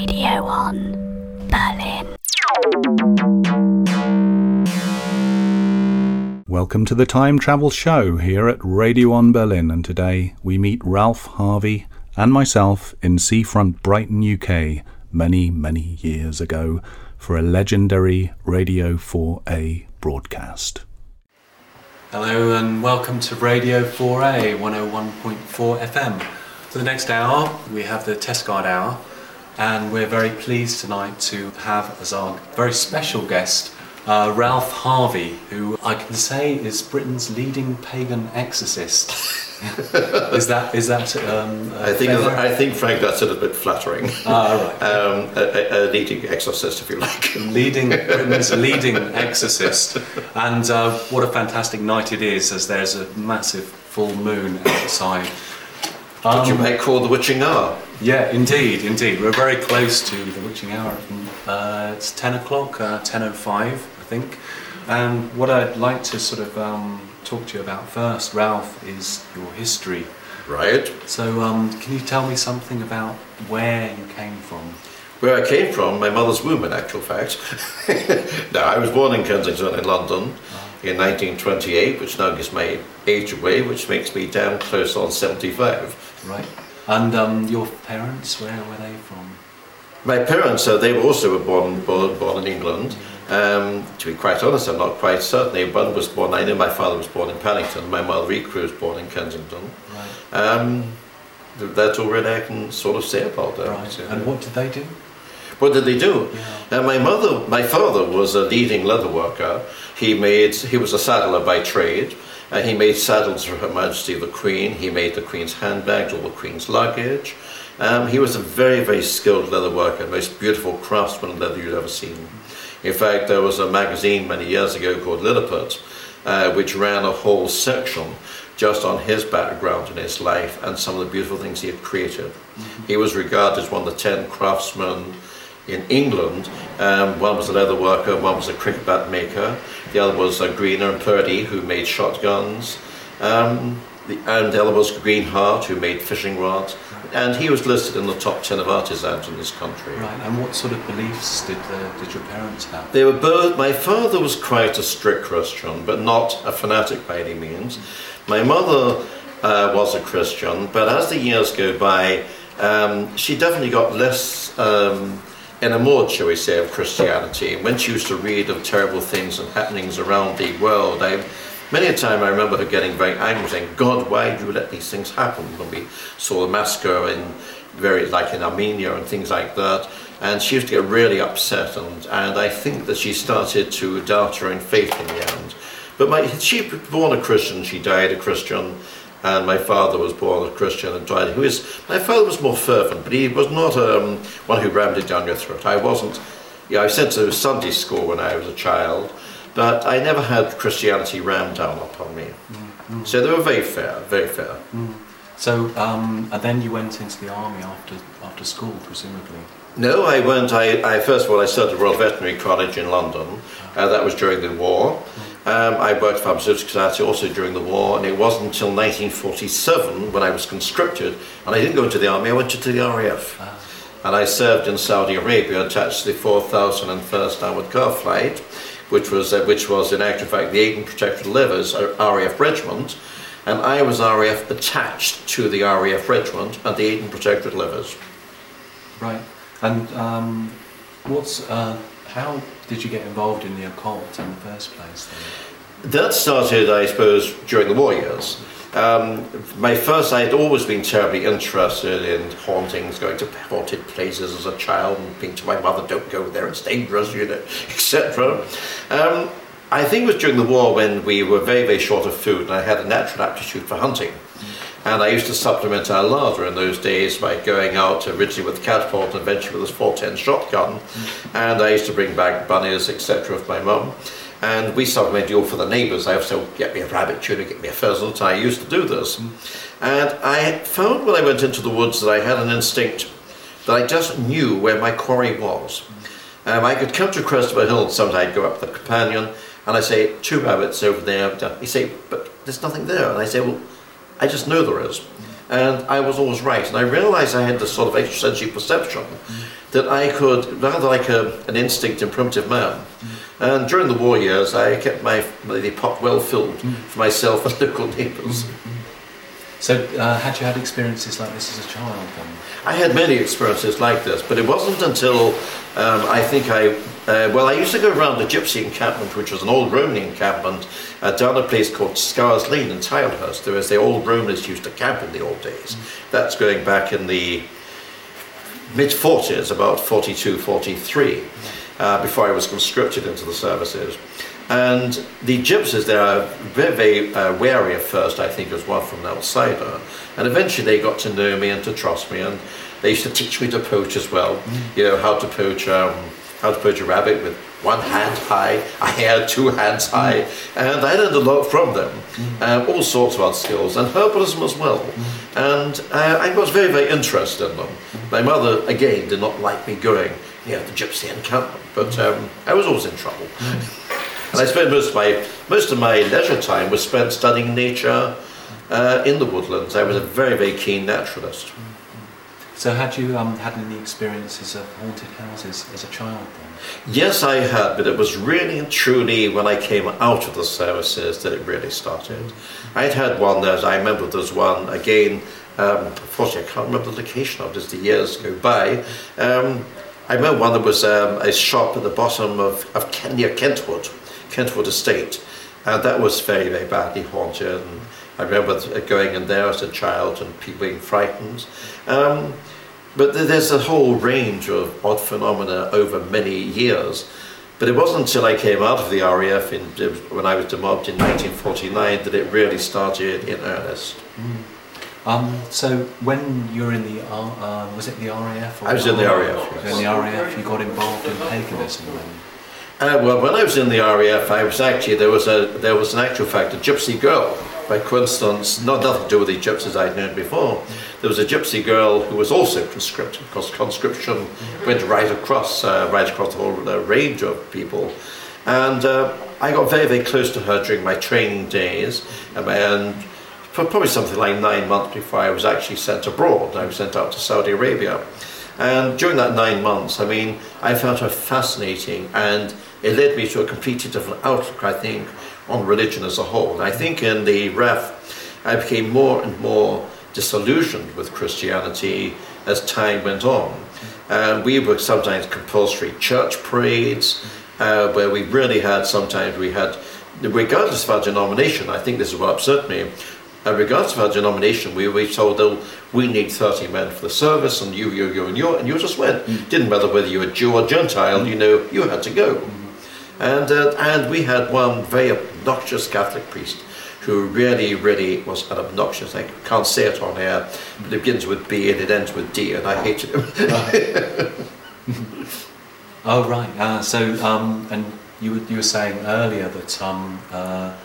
Radio On Berlin. Welcome to the Time Travel Show here at Radio On Berlin, and today we meet Ralph Harvey and myself in seafront Brighton, UK, many, many years ago for a legendary Radio 4A broadcast. Hello and welcome to Radio 4A 101.4 FM. For the next hour, we have the Test Guide Hour, and we're very pleased tonight to have as our very special guest uh, Ralph Harvey, who I can say is Britain's leading pagan exorcist. is that is that? Um, I think? I think Frank, that's a little bit flattering. Ah, right. Um, a, a, a leading exorcist, if you like. leading Britain's leading exorcist, and uh, what a fantastic night it is as there's a massive full moon outside. What you Um, might call the witching hour. Yeah, indeed, indeed. We're very close to the witching hour. Uh, it's 10 o'clock, uh, 10.05, I think. And what I'd like to sort of um, talk to you about first, Ralph, is your history. Right. So, um, can you tell me something about where you came from? Where I came from, my mother's womb, in actual fact. no, I was born in Kensington in London in 1928, which now gives my age away, which makes me damn close on 75. Right. And um, your parents, where were they from? My parents, uh, they were also were born, born, born in England. Um, to be quite honest, I'm not quite certain. One was born, I know my father was born in Paddington, my mother, Recrew, was born in Kensington. Right. Um, that's all really I can sort of say about that. Right. So- And what did they do? What did they do? Yeah. Uh, my mother, my father was a leading leather worker. He made, he was a saddler by trade. Uh, he made saddles for Her Majesty the Queen. He made the Queen's handbags, all the Queen's luggage. Um, he was a very, very skilled leather worker, most beautiful craftsman in leather you'd ever seen. In fact, there was a magazine many years ago called Lilliput, uh, which ran a whole section just on his background and his life and some of the beautiful things he had created. He was regarded as one of the ten craftsmen in England. Um, one was a leather worker, one was a cricket bat maker, the other was a Greener and Purdey who made shotguns, um, the, and the other was Greenheart who made fishing rods. And he was listed in the top 10 of artisans in this country. Right. And what sort of beliefs did, uh, did your parents have? They were both, my father was quite a strict Christian, but not a fanatic by any means. My mother uh, was a Christian, but as the years go by, um, she definitely got less um, enamored, shall we say, of Christianity. When she used to read of terrible things and happenings around the world, I, many a time I remember her getting very angry, saying, God, why do you let these things happen? When we saw the massacre in very, like in Armenia and things like that. And she used to get really upset, and, and I think that she started to doubt her own faith in the end. But my, she was born a Christian, she died a Christian, and my father was born a Christian and died. Who is my father was more fervent, but he was not um, one who rammed it down your throat. I wasn't. Yeah, I sent to Sunday school when I was a child, but I never had Christianity rammed down upon me. So they were very fair, very fair. So, um, and then you went into the army after after school, presumably. No, I went. I, I first of all I studied at Royal Veterinary College in London. Uh, that was during the war. Um, I worked for Pharmaceutical Society also during the war, and it wasn't until 1947 when I was conscripted, and I didn't go into the army. I went into the RAF, and I served in Saudi Arabia, attached to the 4001st Armoured Car Flight, which was uh, which was in actual fact the Aden Protectorate Levies uh, RAF regiment, and I was RAF attached to the RAF regiment and the Aden Protectorate Levies. Right. And um, what's uh, how did you get involved in the occult in the first place? Then? That started, I suppose, during the war years. Um, my first, I had always been terribly interested in hauntings, going to haunted places as a child, and being to my mother, "Don't go there; it's dangerous," you know, etc. Um, I think it was during the war when we were very, very short of food, and I had a natural aptitude for hunting. And I used to supplement our larder in those days by going out originally with catapult and eventually with a 410 shotgun. And I used to bring back bunnies, etc., with my mum. And we supplemented all for the neighbours. I also get me a rabbit tuna, get me a pheasant. I used to do this. And I found when I went into the woods that I had an instinct that I just knew where my quarry was. Um, I could come to crest of a hill sometimes I'd go up the companion and I say, two rabbits over there. He say, but there's nothing there. And I say, well, I just know there is. and I was always right. And I realized I had this sort of extrasensory perception that I could, rather like a, an instinct in primitive man. And during the war years, I kept my, pot well filled for myself and local neighbours. So, uh, had you had experiences like this as a child? Then? I had many experiences like this, but it wasn't until um, I think I, uh, well, I used to go around the Gypsy encampment, which was an old Roman encampment, uh, down a place called Scours Lane in Tilehurst, where the old Romans used to camp in the old days. That's going back in the mid 40s, about 42, 43, uh, before I was conscripted into the services. And the gypsies, they are very, very uh, wary at first, I think, as one from an outsider. And eventually they got to know me and to trust me. And they used to teach me to poach as well. Mm. You know, how to poach, um, how to poach a rabbit with one hand high, a hair two hands high. Mm. And I learned a lot from them. Mm. Um, all sorts of other skills, and herbalism as well. And uh, I was very, very interested in them. My mother, again, did not like me going near the gypsy encampment, but um, I was always in trouble. And I spent most of my most of my leisure time was spent studying nature uh, in the woodlands. I was a very very keen naturalist. So had you um, had any experiences of haunted houses as a child then? Yes, I had, but it was really and truly when I came out of the services that it really started. I'd had one that I remember there's one again. Um, unfortunately, I can't remember the location of it as the years go by. Um, I remember one that was um, a shop at the bottom of, of Kenya, Kentwood, Kentwood Estate. And that was very, very badly haunted. And I remember going in there as a child and people being frightened. Um, but there's a whole range of odd phenomena over many years. But it wasn't until I came out of the RAF in, when I was demobbed in 1949 that it really started in earnest. Mm. Um, so when you're in the, uh, was it the RAF? I was in the RAF. Yes. In the RAF, you got involved in paganism. Uh, well, when I was in the RAF, I was actually there was a there was an actual fact a gypsy girl by coincidence, not nothing to do with the gypsies I'd known before. There was a gypsy girl who was also conscripted because conscription went right across uh, right across the whole uh, range of people, and uh, I got very very close to her during my training days, um, and for probably something like nine months before I was actually sent abroad. I was sent out to Saudi Arabia. And during that nine months, I mean, I found her fascinating and it led me to a completely different outlook, I think, on religion as a whole. And I think in the RAF, I became more and more disillusioned with Christianity as time went on. And we were sometimes compulsory church parades, uh, where we really had, sometimes we had, regardless of our denomination, I think this is what upset me, uh, regardless of our denomination, we were told, that we need 30 men for the service, and you, you, you, and you, and you just went. Mm. Didn't matter whether you were Jew or Gentile, you know, you had to go. Mm. And, uh, and we had one very obnoxious Catholic priest who really, really was an obnoxious. I can't say it on air, but it begins with B and it ends with D, and I hated him. oh, right. Uh, so, um, and you were, you were saying earlier that, um, uh,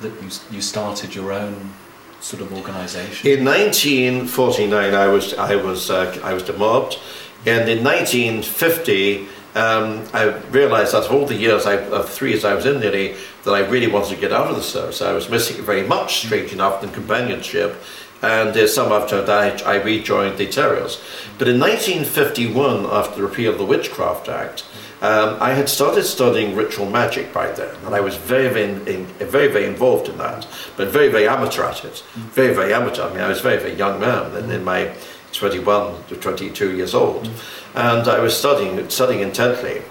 that you, you started your own sort of organisation? In 1949, I was I was uh, I was demobbed, and in 1950. Um, I realised that all the years, I, of three years I was in nearly, that I really wanted to get out of the service. I was missing it very much, strange enough, than companionship. And uh, some after that, I rejoined the Terriers. But in 1951, after the repeal of the Witchcraft Act, um, I had started studying ritual magic by then, and I was very, very, in, very, very involved in that, but very, very amateur at it. Very, very amateur. I mean, I was very, very young man, and in my 21 to 22 years old, and I was studying, studying intently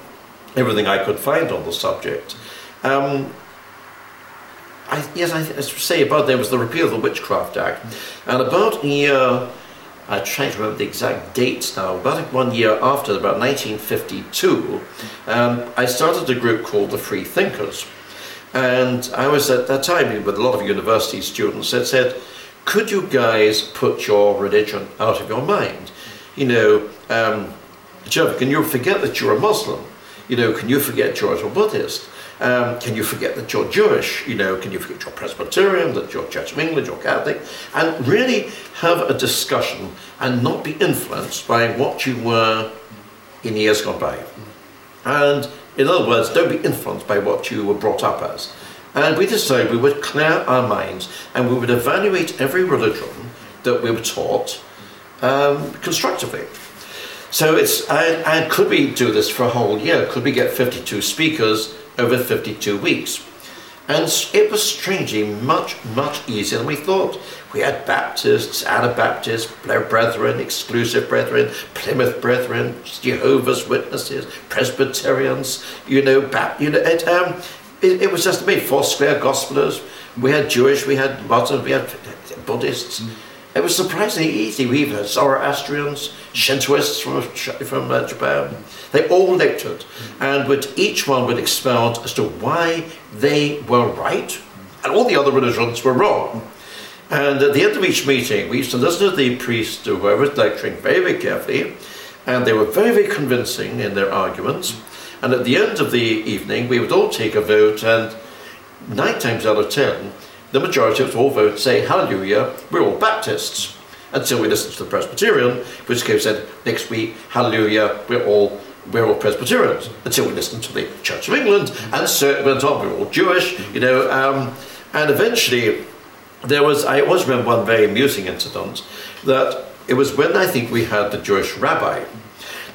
everything I could find on the subject. Um, I, yes, I, I say about there was the repeal of the Witchcraft Act, and about a year I'm trying to remember the exact dates now, about one year after, about 1952, um, I started a group called the Free Thinkers. And I was at that time with a lot of university students that said, could you guys put your religion out of your mind? You know, um, Jeff, can you forget that you're a Muslim? You know, can you forget you're a Buddhist? Um, can you forget that you're Jewish? You know, can you forget you're Presbyterian, that you're Church of England, you're Catholic? And really have a discussion and not be influenced by what you were in years gone by. And in other words, don't be influenced by what you were brought up as. And we decided we would clear our minds and we would evaluate every religion that we were taught um, constructively. So it's, and, and could we do this for a whole year? Could we get 52 speakers over 52 weeks? And it was strangely much, much easier than we thought. We had Baptists, Anabaptists, Brethren, Exclusive Brethren, Plymouth Brethren, Jehovah's Witnesses, Presbyterians, you know, you know it, um, it, it was just me, Foursquare Gospelers. We had Jewish, we had Muslims, we had Buddhists. Mm. It was surprisingly easy. We even had Zoroastrians, Shintoists from, from uh, Japan. They all lectured, and would, each one would expound as to why they were right and all the other religions were wrong. And at the end of each meeting, we used to listen to the priest or whoever was lecturing very, very carefully, and they were very, very convincing in their arguments. And at the end of the evening, we would all take a vote, and nine times out of ten, the majority of us all say, Hallelujah, we're all Baptists. Until we listen to the Presbyterian, which case said, next week, Hallelujah, we're all we're all Presbyterians. Until we listened to the Church of England, and so it went on, we're all Jewish, you know, um, and eventually there was, I always remember one very amusing incident, that it was when I think we had the Jewish rabbi.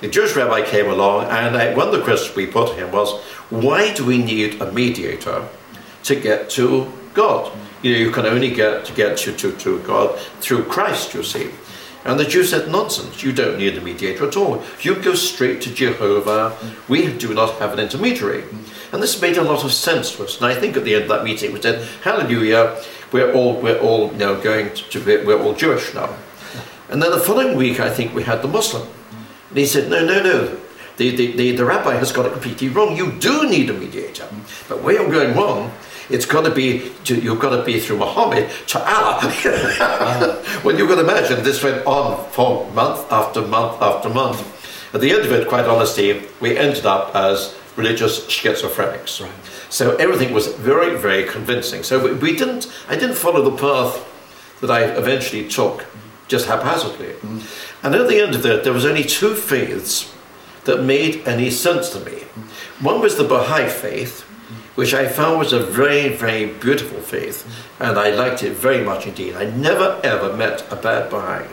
The Jewish rabbi came along, and I, one of the questions we put to him was, why do we need a mediator to get to God? You know, you can only get to get to, to, to God through Christ, you see. And the Jew said, nonsense, you don't need a mediator at all. You go straight to Jehovah. We do not have an intermediary. And this made a lot of sense to us. And I think at the end of that meeting we said, hallelujah, we're all, we're all you know, going to, be, we're all Jewish now. And then the following week, I think we had the Muslim. And he said, no, no, no, the, the, the, the rabbi has got it completely wrong. You do need a mediator. But where you're going wrong it's got to be, you've got to be through Muhammad to Allah. well, you can imagine this went on for month after month after month. At the end of it, quite honestly, we ended up as religious schizophrenics. Right. So everything was very, very convincing. So we didn't, I didn't follow the path that I eventually took just haphazardly. Mm. And at the end of it, there was only two faiths that made any sense to me. One was the Baha'i faith, which I found was a very, very beautiful faith, and I liked it very much indeed. I never ever met a bad Baha'i.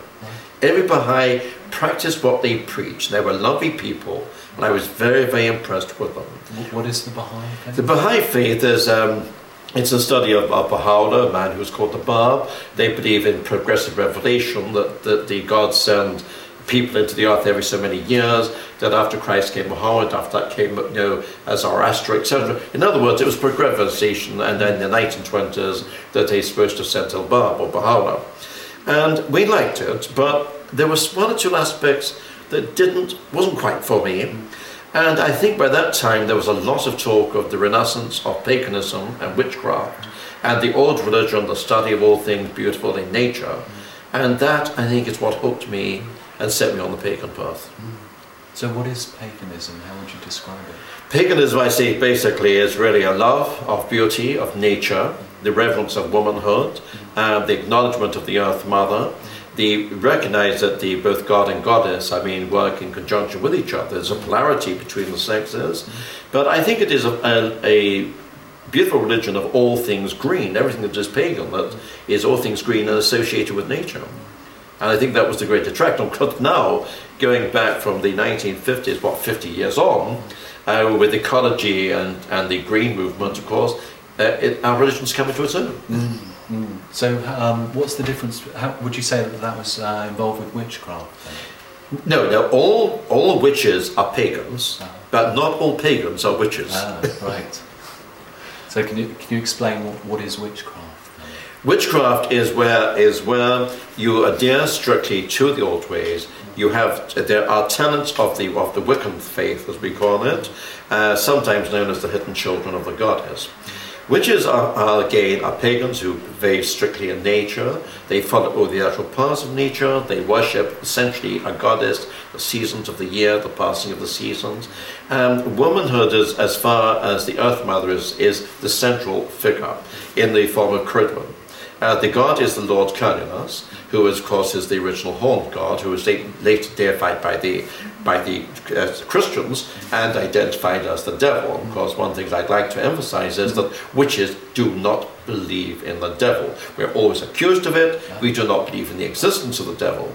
Every Baha'i practiced what they preached. They were lovely people, and I was very, very impressed with them. What is the Baha'i faith? The Baha'i faith is. Um, it's a study of, of Baha'u'llah, a man who was called the Bab. They believe in progressive revelation, that, that the God send people into the earth every so many years, that after Christ came Muhammad, after that came you know, as Zoroaster, etc. In other words, it was progressivization, and then in the 1920s that they supposed to send Al-Bab or Baha'u'llah. And we liked it, but there was one or two aspects that didn't, wasn't quite for me. And I think by that time there was a lot of talk of the renaissance of paganism and witchcraft, and the old religion, the study of all things beautiful in nature. And that, I think, is what hooked me and set me on the pagan path. Hmm. So, what is paganism? How would you describe it? Paganism, I see, basically is really a love of beauty, of nature, the reverence of womanhood, and the acknowledgement of the Earth Mother. The recognize that the both God and Goddess, I mean, work in conjunction with each other. There's a polarity between the sexes, but I think it is a, a, a beautiful religion of all things green, everything that is pagan, that is all things green and associated with nature. And I think that was the great attraction. Because now, going back from the 1950s, what, 50 years on, uh, with ecology and, and the green movement, of course, uh, it, our religion's coming to its own. Mm. Mm. So, um, what's the difference? How, would you say that that was uh, involved with witchcraft? Then? No, no. All all witches are pagans, ah. but not all pagans are witches. Ah, right. so, can you can you explain what, what is witchcraft? Witchcraft is where is where you adhere strictly to the old ways. You have there are tenets of the of the Wiccan faith, as we call it, uh, sometimes known as the hidden children of the goddess. Witches are, are, again are pagans who behave strictly in nature. They follow all the natural paths of nature. They worship essentially a goddess, the seasons of the year, the passing of the seasons. Um, womanhood is, as far as the Earth Mother is, is the central figure in the form of Ceridwen. Uh, the god is the Lord Cernunnos, who of course is the original horned god, who was later deified by the by the uh, Christians and identified as the devil. Of course, one thing I'd like to emphasize is that witches do not believe in the devil. We're always accused of it. We do not believe in the existence of the devil.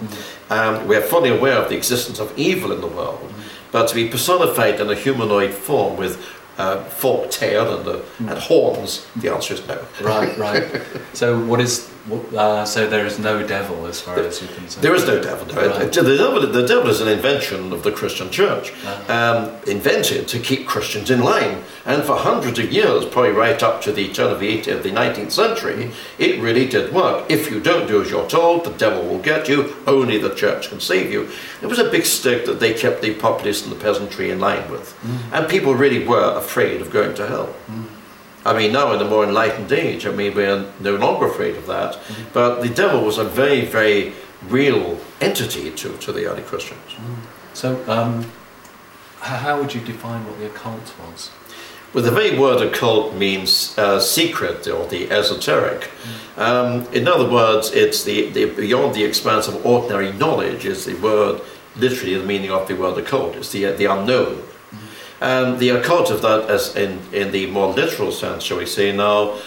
Um, we're fully aware of the existence of evil in the world. But to be personified in a humanoid form with uh, forked tail and, uh, and horns, the answer is no. Right, right. so what is uh, so there is no devil as far as you can say. There is no devil. No. Right. The, devil the devil is an invention of the Christian church, uh-huh. um, invented to keep Christians in line. And for hundreds of years, probably right up to the turn of the, 18th, the 19th century, it really did work. If you don't do as you're told, the devil will get you. Only the church can save you. It was a big stick that they kept the populace and the peasantry in line with. Mm. And people really were afraid of going to hell. Mm. I mean, now in a more enlightened age, I mean, we're no longer afraid of that. Mm-hmm. But the devil was a very, very real entity to, to the early Christians. Mm. So, um, how would you define what the occult was? Well, the very word occult means uh, secret or the esoteric. Mm. Um, in other words, it's the, the beyond the expanse of ordinary knowledge is the word, literally the meaning of the word occult. It's the, the unknown. Um, the occult of that, as in, in the more literal sense, shall we say now,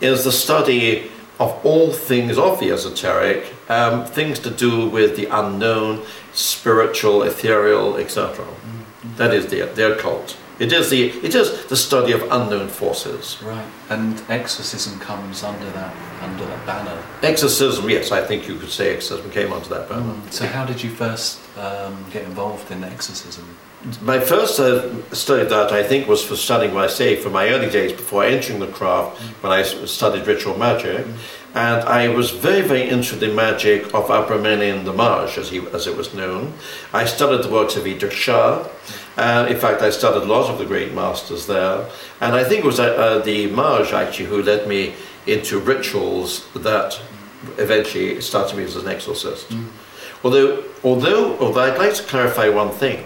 is the study of all things of the esoteric, um, things to do with the unknown, spiritual, ethereal, etc. Mm-hmm. That is the, the occult. It is the it is the study of unknown forces. Right, and exorcism comes under that under that banner. Exorcism, yes, I think you could say exorcism came under that banner. Mm. So, how did you first um, get involved in exorcism? My first study of that, I think, was for studying what I say from my early days before entering the craft when I studied ritual magic. And I was very, very interested in magic of Abramelin the Mage, as, he, as it was known. I studied the works of Idries Shah. Uh, in fact, I studied a lot of the great masters there. And I think it was uh, uh, the Mage, actually, who led me into rituals that eventually started me as an exorcist. Mm. Although, although, although I'd like to clarify one thing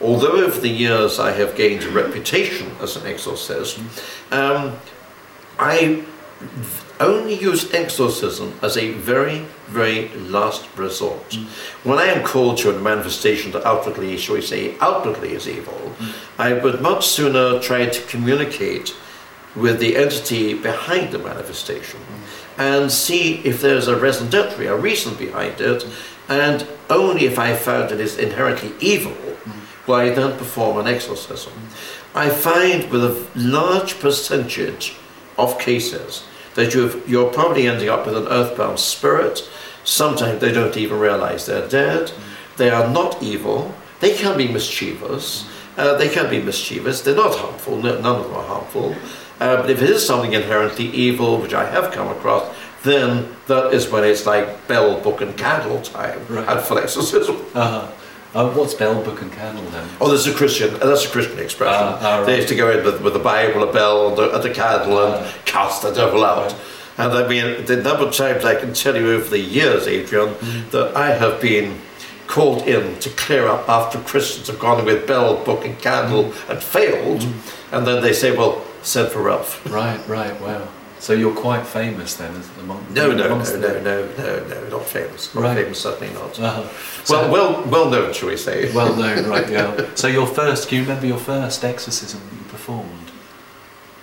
although over the years I have gained a reputation as an exorcist, um, I only use exorcism as a very, very last resort. Mm. When I am called to a manifestation that outwardly, shall we say, outwardly is evil, mm. I would much sooner try to communicate with the entity behind the manifestation mm. and see if there's a raison d'etre, a reason behind it, and only if I found it is inherently evil where I then perform an exorcism. I find with a large percentage of cases that you are probably ending up with an earthbound spirit. Sometimes they don't even realize they're dead. They are not evil. They can be mischievous. Uh, they can be mischievous. They're not harmful. none of them are harmful. Uh, but if it is something inherently evil, which I have come across, then that is when it's like bell, book, and candle time right. at full exorcism. Uh-huh. Uh, what's bell, book, and candle then? Oh, there's a Christian. Uh, that's a Christian expression. Uh, uh, right. They used to go in with, with a Bible, a bell, and a, and a candle, and uh. cast the devil out. Right. And I mean, the number of times I can tell you over the years, Adrian, mm. that I have been called in to clear up after Christians have gone with bell, book, and candle mm. and failed, mm. and then they say, "Well, send for Ralph." Right, right, wow. So you're quite famous then, among no, no, no, no, no, no, no, not famous. Not right. famous, certainly not. Uh-huh. So, well, well, well known, shall we say? Well known, right? Yeah. So your first, can you remember your first exorcism that you performed?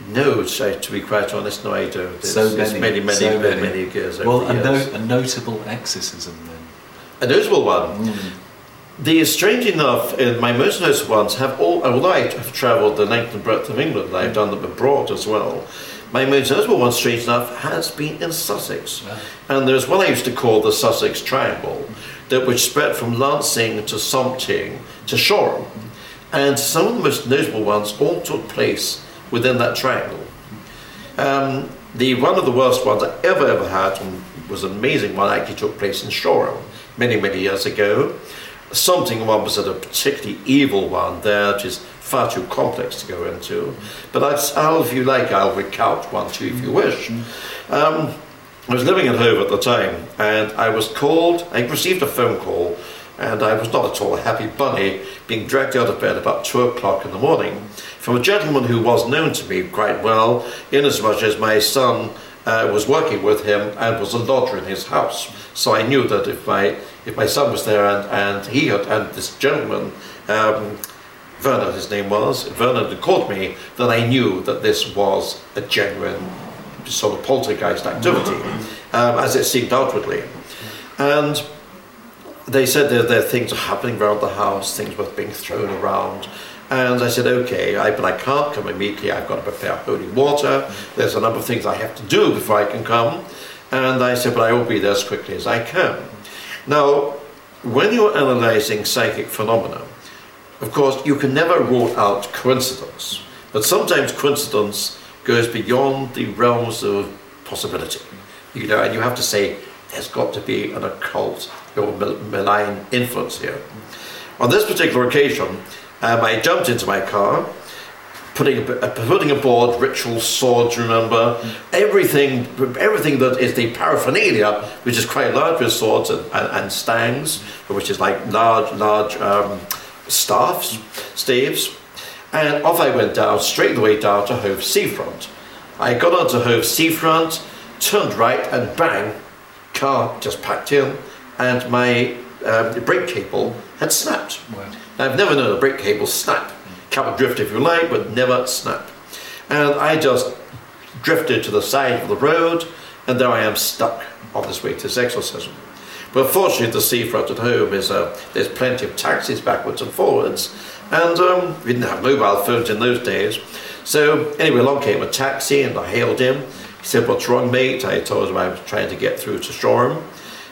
No, so to be quite honest, no, I don't. It's, so many, many, many, so many, many years. Well, a, no, a, notable exorcism then. A notable one. Mm. The strange enough, uh, my most notable ones have all. Although I have travelled the length and breadth of England, I've done them abroad as well. My most notable one, strange enough, has been in Sussex. And there's one I used to call the Sussex Triangle, that which spread from Lancing to Sompting to Shoreham. And some of the most notable ones all took place within that triangle. Um, the one of the worst ones I ever ever had was an amazing one actually took place in Shoreham many many years ago. Something one was a particularly evil one there, which is far too complex to go into. But I'll, if you like, I'll recount one too if you wish. Um, I was living at home at the time, and I was called. I received a phone call, and I was not at all a happy bunny being dragged out of bed about two o'clock in the morning from a gentleman who was known to me quite well, inasmuch as my son uh, was working with him and was a lodger in his house. So I knew that if my if my son was there and, and he had, and this gentleman, um, Werner, his name was, Werner had called me, then I knew that this was a genuine sort of poltergeist activity, um, as it seemed outwardly. And they said that there, there things are happening around the house, things were being thrown around. And I said, okay, I, but I can't come immediately. I've got to prepare holy water. There's a number of things I have to do before I can come. And I said, but I will be there as quickly as I can. Now, when you're analyzing psychic phenomena, of course, you can never rule out coincidence. But sometimes coincidence goes beyond the realms of possibility. You know, and you have to say, there's got to be an occult or malign influence here. On this particular occasion, um, I jumped into my car, putting a, putting aboard ritual swords. Remember everything, everything that is the paraphernalia, which is quite large with swords and, and, and stangs, which is like large, large um, staffs, staves. And off I went down, straight the way down to Hove Seafront. I got onto Hove Seafront, turned right, and bang, car just packed in, and my um, brake cable had snapped. Wow. I've never known a brake cable snap. Can drift if you like, but never snap. And I just drifted to the side of the road, and there I am stuck on this way to this exorcism. But fortunately, the seafront at home is uh, there's plenty of taxis backwards and forwards, and um, we didn't have mobile phones in those days. So anyway, along came a taxi, and I hailed him. He said, "What's wrong, mate?" I told him I was trying to get through to Shoreham.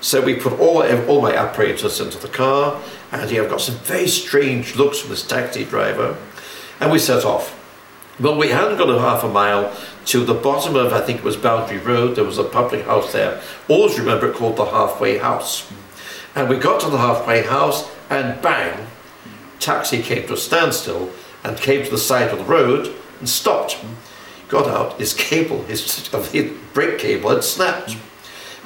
So we put all all my apparatus into the car, and he I've got some very strange looks from this taxi driver, and we set off. Well, we hadn't gone a half a mile to the bottom of, I think it was Boundary Road. There was a public house there. Always remember it called the Halfway House. And we got to the halfway house, and bang, taxi came to a standstill and came to the side of the road and stopped. Got out, his cable, his, his brake cable had snapped.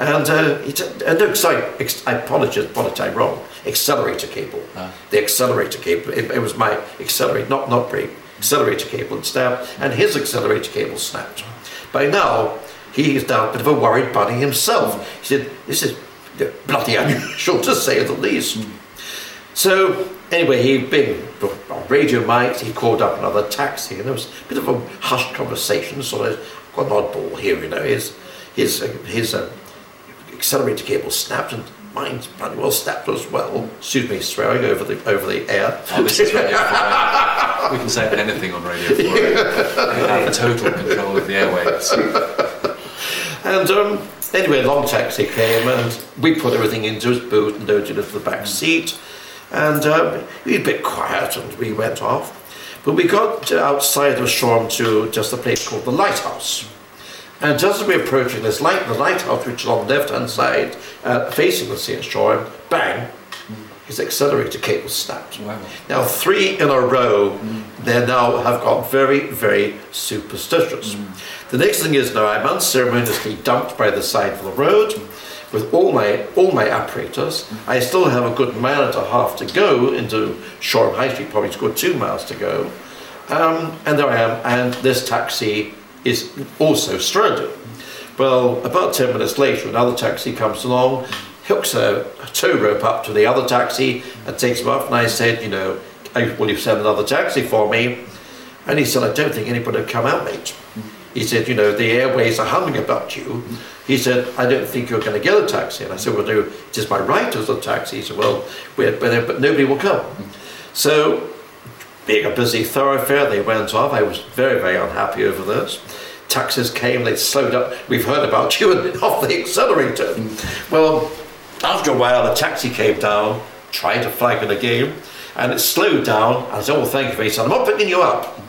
And uh, it, uh, no, sorry, I apologize, apologize wrong. Accelerator cable. Ah. The accelerator cable. It, it, was my accelerator, not not brake. Accelerator cable and snapped, and his accelerator cable snapped. By now, he is now a bit of a worried bunny himself. He said, "This is bloody unusual to say the least." Mm. So anyway, he being on radio mics, he called up another taxi, and there was a bit of a hushed conversation. Sort of got an oddball here, you know. His his his uh, accelerator cable snapped and mine's bloody well snapped as well. Excuse me, swearing over the over the air. Oh, this is Radio 4 We can say anything on Radio 4 We have total control of the airwaves. And um, anyway, a long taxi came and we put everything into his boot and loaded it into the back seat. And um, we were a bit quiet and we went off. But we got outside of Shoreham to just a place called the Lighthouse. And just as we are approaching this light, the lighthouse, which is on the left-hand side, uh, facing the sea shore, bang, his accelerator cable snapped. Wow. Now, three in a row, mm. they now have got very, very superstitious. Mm. The next thing is now I'm unceremoniously dumped by the side of the road with all my all my apparatus. I still have a good mile and a half to go into Shoreham High Street, probably to go two miles to go. Um, and there I am, and this taxi is also stranded. Well, about 10 minutes later, another taxi comes along, hooks a, tow rope up to the other taxi and takes him off. And I said, you know, will you send another taxi for me? And he said, I don't think anybody will come out, mate. He said, you know, the airways are humming about you. He said, I don't think you're going to get a taxi. And I said, well, no, it is my right as a taxi. He said, well, but, but nobody will come. So being a busy thoroughfare, they went off. I was very, very unhappy over this. Taxis came, they slowed up. We've heard about you and off the accelerator. Well, after a while, the taxi came down, tried to flag it again, and it slowed down. I said, Oh, thank you. He said, I'm not picking you up.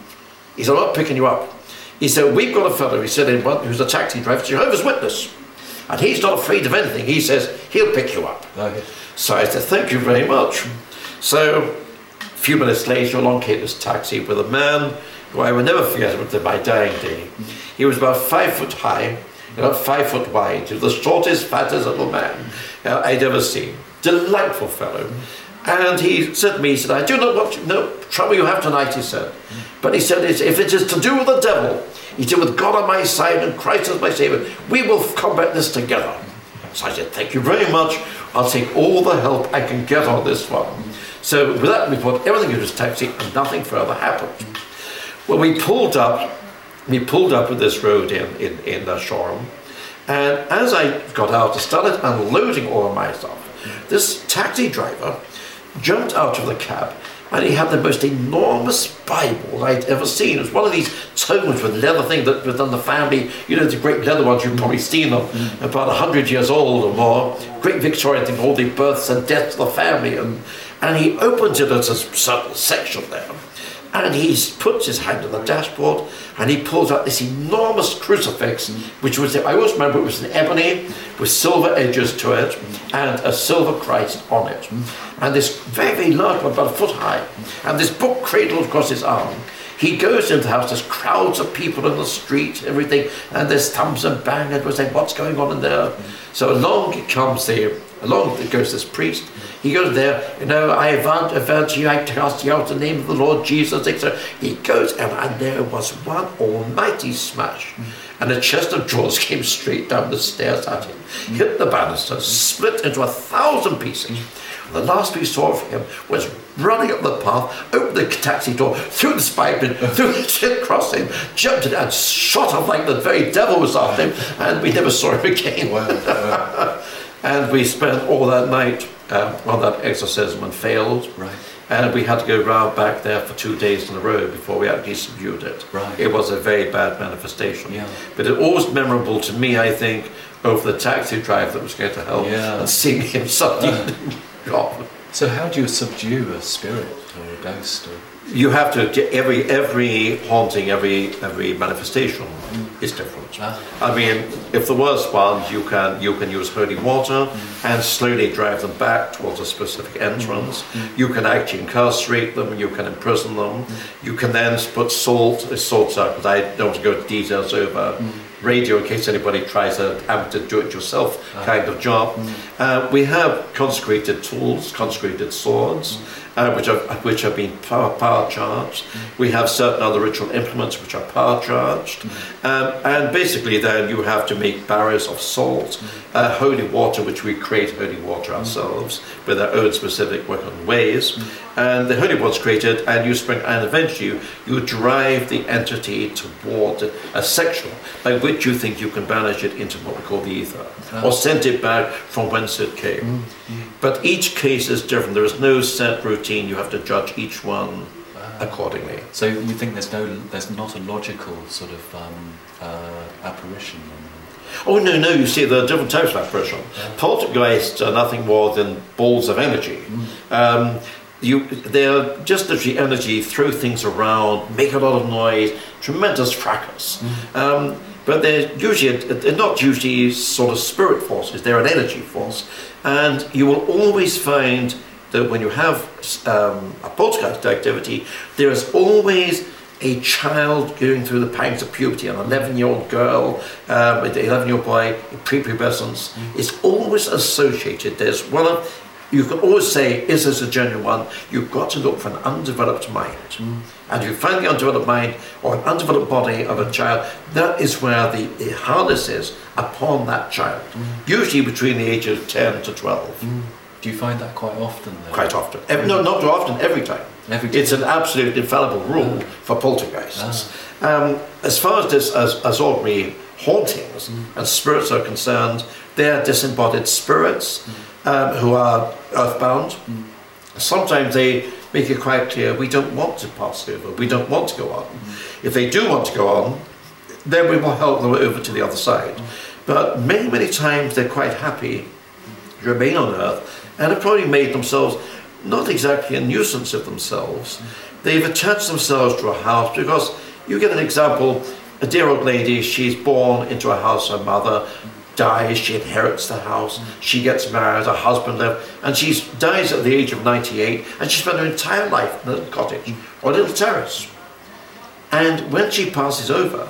He said, I'm not picking you up. He said, We've got a fellow, he said, who's a taxi driver, Jehovah's Witness. And he's not afraid of anything. He says, He'll pick you up. Okay. So I said, Thank you very much. So few minutes later, along came this taxi with a man who I will never forget until my dying day. He was about five foot high, about five foot wide. He was the shortest, fattest little man uh, I'd ever seen. Delightful fellow. And he said to me, he said, I do not want no trouble you have tonight, he said. But he said, if it is to do with the devil, he said, with God on my side and Christ as my Savior, we will combat this together. So I said, thank you very much. I'll take all the help I can get on this one. So with that, we put everything into his taxi and nothing further happened. Well, we pulled up, we pulled up with this road in, in, in uh, Shoreham. And as I got out, I started unloading all of my stuff. This taxi driver jumped out of the cab and he had the most enormous Bible I'd ever seen. It was one of these tomes with leather thing that was the family, you know, the great leather ones you've probably seen them, about 100 years old or more. Great Victorian thing, all the births and deaths of the family. And, and he opens it as a certain section there. And he puts his hand on the dashboard and he pulls out this enormous crucifix, which was, I always remember it was an ebony with silver edges to it and a silver Christ on it. And this very, very large one, about a foot high, and this book cradled across his arm. He goes into the house, there's crowds of people in the street, everything, and there's thumbs and bang, and we're saying, What's going on in there? So along comes the along goes this priest. He goes there, you know, I avouch you, I cast you out in the name of the Lord Jesus, etc. He goes, and, and there was one almighty smash. And a chest of drawers came straight down the stairs at him, hit the banister, split into a thousand pieces. The last we saw of him was running up the path, opened the taxi door, threw the spike in, threw the shit across him, jumped it and shot off like the very devil was after him, and we never saw him again. Wow. And we spent all that night um, on that exorcism and failed. Right. And we had to go round back there for two days in a row before we actually subdued it. Right. It was a very bad manifestation. Yeah. But it was memorable to me, I think, over the taxi drive that was going to help yeah. and seeing him suddenly drop. So how do you subdue a spirit or a ghost? Or you have to every every haunting, every every manifestation mm. is different. Ah. I mean, if the worst ones, you can you can use holy water mm. and slowly drive them back towards a specific entrance. Mm. You can actually incarcerate them. You can imprison them. Mm. You can then put salt. Salt's out, but I don't want to go into details over radio in case anybody tries a amateur do-it-yourself ah. kind of job. Uh, we have consecrated tools, consecrated swords uh, which, are, which have been power, power charged. Mm. We have certain other ritual implements which are power charged. Mm. Um, and basically, then you have to make barriers of salt, mm. uh, holy water, which we create holy water mm. ourselves with our own specific work on ways. And the holy is created, and you spring, and eventually you, you drive the entity toward a section by which you think you can banish it into what we call the ether, or send it back from whence it came. Mm. But each case is different. There is no set routine. You have to judge each one accordingly. So you think there's no, there's not a logical sort of um, uh, apparition? Oh no, no. You see, there are different types of apparition. Yeah. Poltergeists are nothing more than balls of energy. Mm. Um, you, they're just literally energy, throw things around, make a lot of noise, tremendous fracas. Mm. Um, but they're usually they're not usually sort of spirit forces. They're an energy force, and you will always find that when you have um, a poltergeist activity, there is always a child going through the pangs of puberty, an 11 year old girl, um, an 11 year old boy prepubescence, mm. is always associated. There's one of you can always say, is this a genuine one? You've got to look for an undeveloped mind. Mm. And if you find the undeveloped mind or an undeveloped body of a child, that is where the, the harness is upon that child, mm. usually between the ages of 10 to 12. Mm. Do you find that quite often? Though? Quite often. Every, no, not too often, every time. Every time. It's an absolute infallible rule for poltergeists. Ah. Um, as far as this, as, as ordinary hauntings mm. and spirits are concerned, they're disembodied spirits. Um, who are earthbound. Mm. Sometimes they make it quite clear we don't want to pass over, we don't want to go on. Mm. If they do want to go on, then we will help them over to the other side. Mm. But many, many times they're quite happy to remain on earth and have probably made themselves not exactly a nuisance of themselves. They've attached themselves to a house because you get an example a dear old lady, she's born into a house, her mother, dies, she inherits the house, she gets married, her husband lives, and she dies at the age of 98, and she spent her entire life in a little cottage or a little terrace. And when she passes over,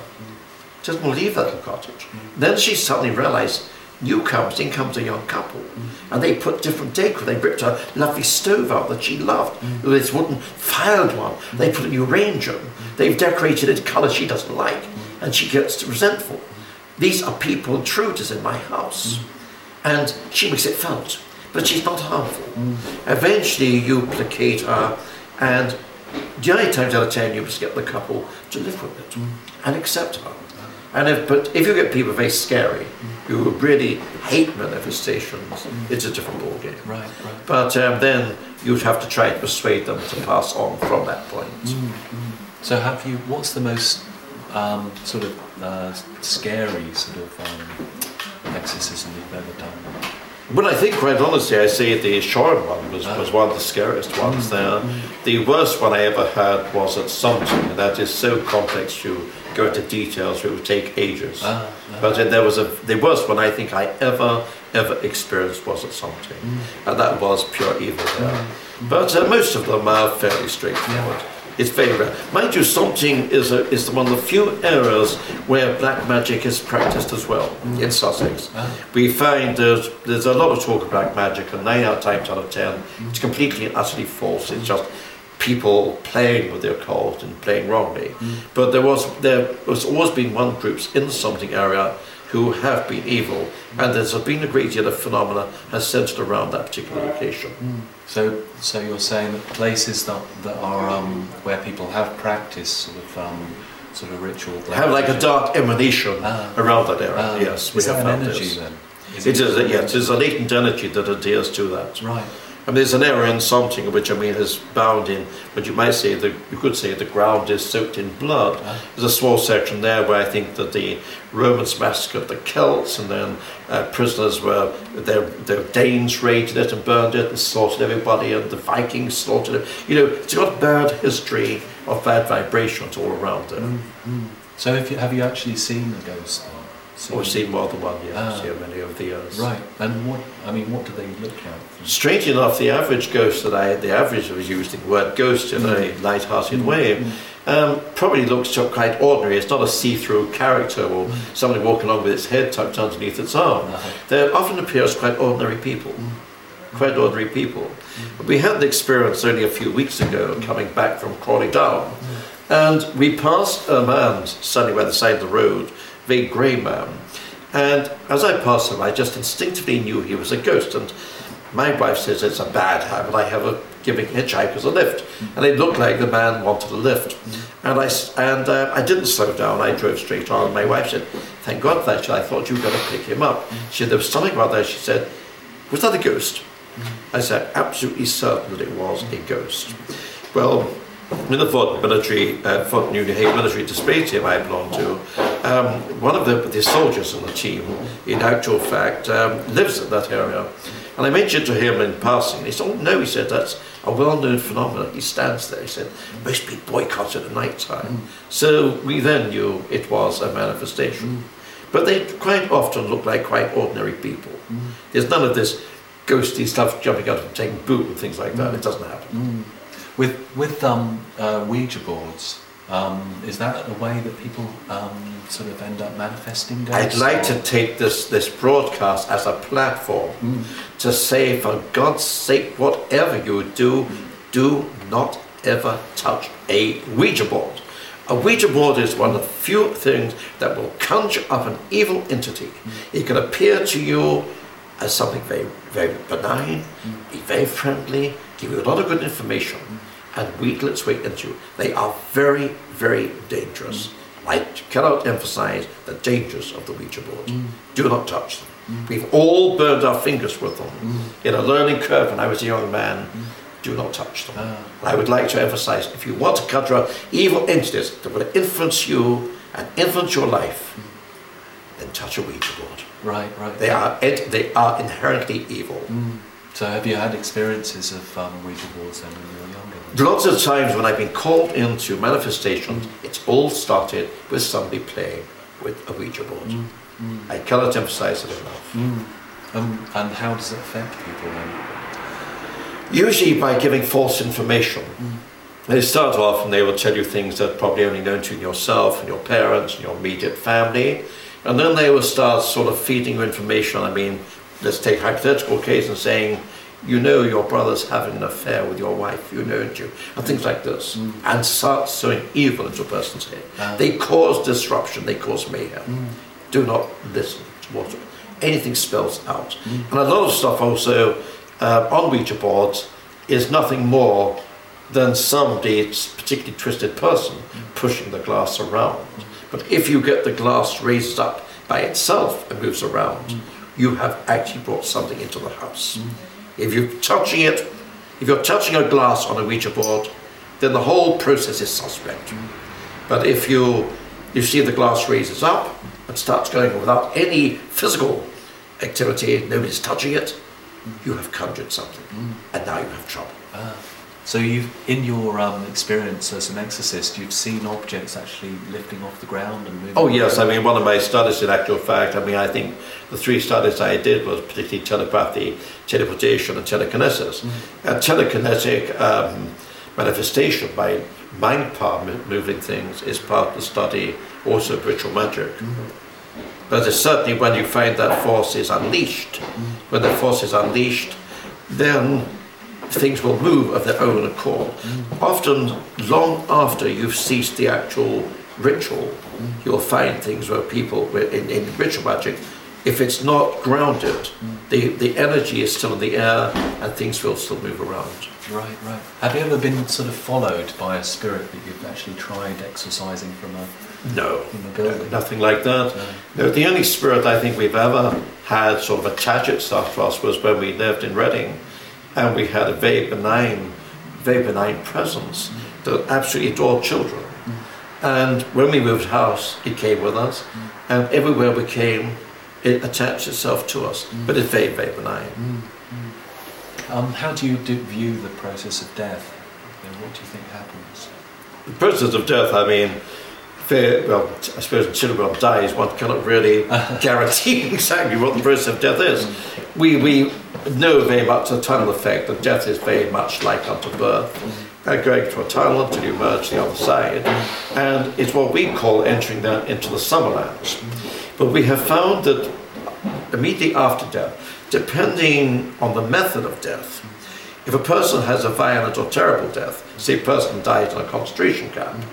she doesn't leave that little cottage. Then she suddenly realizes newcomers, in comes a young couple, and they put different decor. They ripped a lovely stove out that she loved, this wooden filed one. They put a new range on. They've decorated it colour she doesn't like, and she gets resentful. These are people, intruders in my house, and she makes it felt, but she's not harmful. Mm. Eventually, you placate her, and nine times out of ten, you must get the couple to live with it mm. and accept her. And if, but if you get people very scary, mm. who really hate manifestations, it's a different ballgame. Right, right. But um, then you'd have to try and persuade them to pass on from that point. So have you? What's the most um, sort of uh, scary sort of um, exorcism you've ever done? But I think, quite honestly, I say the Shoreham one was, was one of the scariest ones there. The worst one I ever had was at Something, that is so complex to go into details, it would take ages. Ah, ah. But there was a the worst one I think I ever ever experienced was at Something, and that was pure evil there. But uh, most of them are fairly straightforward. It's very rare. Mind you, Something is, a, is one of the few areas where black magic is practiced as well in mm. Sussex. Ah. We find there's, there's a lot of talk of black magic, and nine out of times out of ten, mm. it's completely and utterly false. It's just people playing with the occult and playing wrongly. Mm. But there was there has always been one groups in the something area who have been evil, and there's been a great deal of phenomena has centered around that particular location. So, so you're saying that places that, that are um, where people have practiced sort of um, sort of ritual. Have like a dark emanation Ah. around that area. Ah, yes, is that an found energy this. then? It is, a, yes, it's a latent energy that adheres to that. Right. And there's an area in something which I mean is bound in, but you might say that you could say the ground is soaked in blood. There's a small section there where I think that the Romans massacred the Celts, and then uh, prisoners were the the Danes raided it and burned it and slaughtered everybody, and the Vikings slaughtered it. You know, it's got bad history of bad vibrations all around there. So have you, have you actually seen the ghost? Or seen more than one, Ah. yeah, many of the others. Right. And what? I mean, what do they look like? Strange enough, the average ghost that I, the average was using the word ghost in a mm. light-hearted mm. way, mm. um, probably looks quite ordinary. It's not a see-through character or somebody walking along with its head tucked underneath its arm. Uh-huh. They often appear as quite ordinary people, quite ordinary people. We had the experience only a few weeks ago coming back from Crawley Down, and we passed a man standing by the side of the road, very grey man. And as I passed him, I just instinctively knew he was a ghost. And my wife says it's a bad habit. I have of giving hitchhikers a lift, and it looked like the man wanted a lift. And I, and uh, I didn't slow down. I drove straight on. My wife said, "Thank God that." I thought you were going to pick him up. She said there was something about that. She said, "Was that a ghost?" I said, "Absolutely certain that it was a ghost." Well, in the Fort military, uh, Fort Newhaven military display team I belong to, um, one of the, the soldiers in the team, in actual fact, um, lives in that area. And I mentioned to him in passing, and he said, oh no, he said, that's a well-known phenomenon. He stands there, he said, most people boycott it at night time. So we then knew it was a manifestation. But they quite often look like quite ordinary people. There's none of this ghosty stuff jumping out and taking boot and things like that. It doesn't happen. With with um, uh, Ouija boards, um, is that a way that people um, sort of end up manifesting ghosts? I'd like or- to take this, this broadcast as a platform to say, for God's sake, whatever you do, do not ever touch a Ouija board. A Ouija board is one of the few things that will conjure up an evil entity. It can appear to you as something very, very benign, be very friendly, give you a lot of good information, and wheedle its way into you. They are very, very dangerous. Mm. I cannot emphasize the dangers of the Ouija board. Mm. Do not touch them. Mm. We've all burned our fingers with them. In a learning curve when I was a young man, do not touch them. Ah. I would like to emphasize if you want to conjure evil entities that will influence you and influence your life, then touch a Ouija board. Right, right. They are, they are inherently evil. So have you had experiences of um, Ouija boards then when you were younger? Lots of times when I've been called into manifestations, mm. it's all started with somebody playing with a Ouija board. Mm. Mm. I cannot emphasize it enough. Um, and how does it affect people then? Usually by giving false information. They start off and they will tell you things that are probably only known to yourself and your parents and your immediate family. And then they will start sort of feeding you information. I mean, let's take hypothetical case and saying, you know your brother's having an affair with your wife, you know it, you, and things like this, mm. and start sowing evil into a person's head. Ah. They cause disruption, they cause mayhem. Mm. Do not listen to what anything spells out. Mm. And a lot of stuff also uh, on Ouija boards is nothing more than somebody, particularly twisted person, pushing the glass around. But if you get the glass raised up by itself and moves around, you have actually brought something into the house. If you're touching it, if you're touching a glass on a Ouija board, then the whole process is suspect. But if you you see the glass raises up and starts going without any physical activity, nobody's touching it, you have conjured something, and now you have trouble. Ah. So you, in your um, experience as an exorcist, you've seen objects actually lifting off the ground and moving. Oh yes, I mean one of my studies in actual fact, I mean I think the three studies I did was particularly telepathy, teleportation and telekinesis. And telekinetic um, manifestation by mind power moving things is part of the study also of ritual magic. But it's certainly when you find that force is unleashed, when the force is unleashed, then things will move of their own accord. Mm. Often, long after you've ceased the actual ritual, mm. you'll find things where people, in, in ritual magic, if it's not grounded, mm. the, the energy is still in the air and things will still move around. Right, right. Have you ever been sort of followed by a spirit that you've actually tried exorcising from a No, from a building? nothing like that. No. No, the only spirit I think we've ever had sort of attach itself to us was when we lived in Reading and we had a very benign, very benign presence that absolutely adored children. And when we moved house, it came with us, and everywhere we came, it attached itself to us. But it's very, very benign. Um, how do you do, view the process of death? Know, what do you think happens? The process of death, I mean, fair, well, I suppose until one dies, one cannot really guarantee exactly what the process of death is. Mm. We, we know very much the tunnel effect, that death is very much like unto birth. Mm. Uh, going through a tunnel until you emerge the other side. Mm. And it's what we call entering that into the summerlands. But we have found that immediately after death, depending on the method of death, if a person has a violent or terrible death, say a person died in a concentration camp,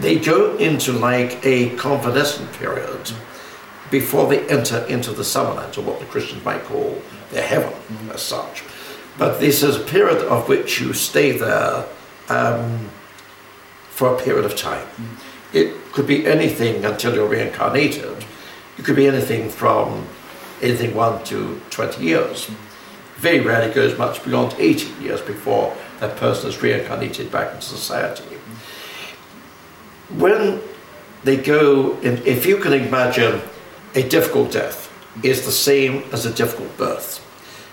they go into like a convalescent period before they enter into the summerlands, or what the Christians might call their heaven mm-hmm. as such. But this is a period of which you stay there um, for a period of time. Mm-hmm. It could be anything until you're reincarnated. It could be anything from anything one to 20 years. Mm-hmm. Very rarely goes much beyond 80 years before that person is reincarnated back into society. When they go, if you can imagine a difficult death is the same as a difficult birth.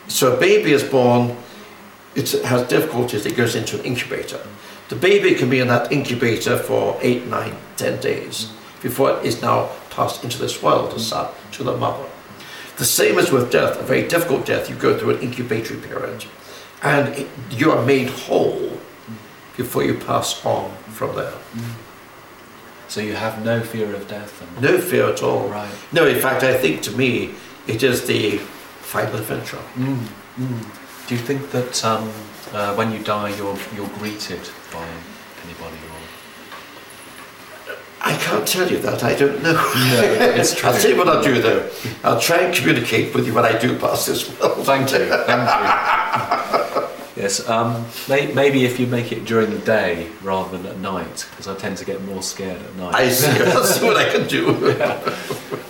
So a baby is born, it has difficulties, it goes into an incubator. The baby can be in that incubator for eight, nine, ten days before it is now passed into this world as such to the mother. The same as with death, a very difficult death, you go through an incubatory period and it, you are made whole before you pass on from there. So you have no fear of death. And, No fear at all. Right. No, in fact, I think to me it is the final adventure. Mm, mm. Do you think that um, uh, when you die, you're you're greeted by anybody? Or I can't tell you that, I don't know. no, it's true. I'll tell you what I'll do though. I'll try and communicate with you when I do pass this world. Thank you. Thank you. yes. Um, may, maybe if you make it during the day rather than at night, because I tend to get more scared at night. I see, I'll see what I can do.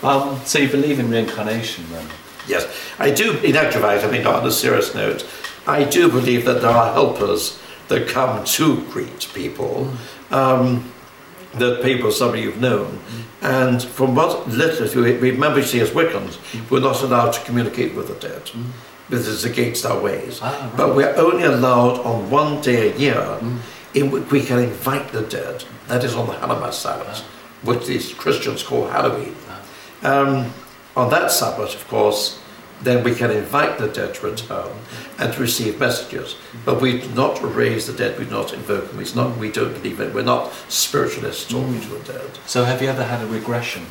Um, so you believe in reincarnation then? Yes, I do, in actual fact, I mean, not on a serious note, I do believe that there are helpers that come to greet people, um, that people, somebody you've known. And from what literature, we remember, you see, as Wiccans, we're not allowed to communicate with the dead. This is against our ways. Ah, right. But we're only allowed on one day a year in which we can invite the dead. That is on the Hanukkah Sabbath, which these Christians call Halloween. Um, on that Sabbath, of course, then we can invite the dead to return and to receive messages. But we do not raise the dead, we do not invoke them. It's not, we don't believe it. We're not spiritualists talking to the dead. So have you ever had a regression?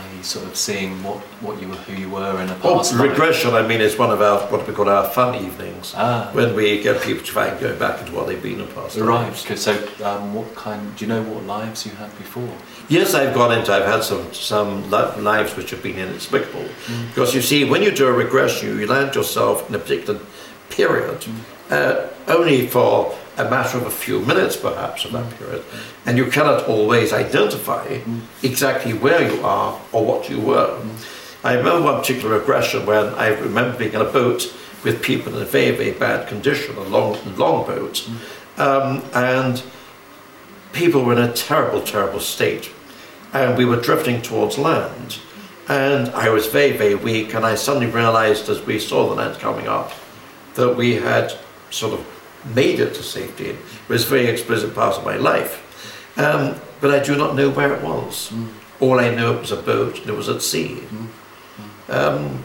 Are you sort of seeing what, what you were, who you were in a past life? regression, I mean, is one of our, what we call our fun evenings. Ah. When we get people to try and go back into what they've been in the past Right. So, um, what kind? Do you know what lives you had before? Yes, I've gone into, I've had some, some lives which have been inexplicable. Because you see, when you do a regression, you land yourself in a particular period, uh, only for a matter of a few minutes perhaps of that period, and you cannot always identify exactly where you are or what you were. I remember one particular regression when I remember being in a boat with people in a very, very bad condition, a long, long boat, um, and people were in a terrible, terrible state. And we were drifting towards land. And I was very, very weak. And I suddenly realized as we saw the land coming up that we had sort of made it to safety. It was a very explicit part of my life. Um, but I do not know where it was. All I know it was a boat and it was at sea. Um,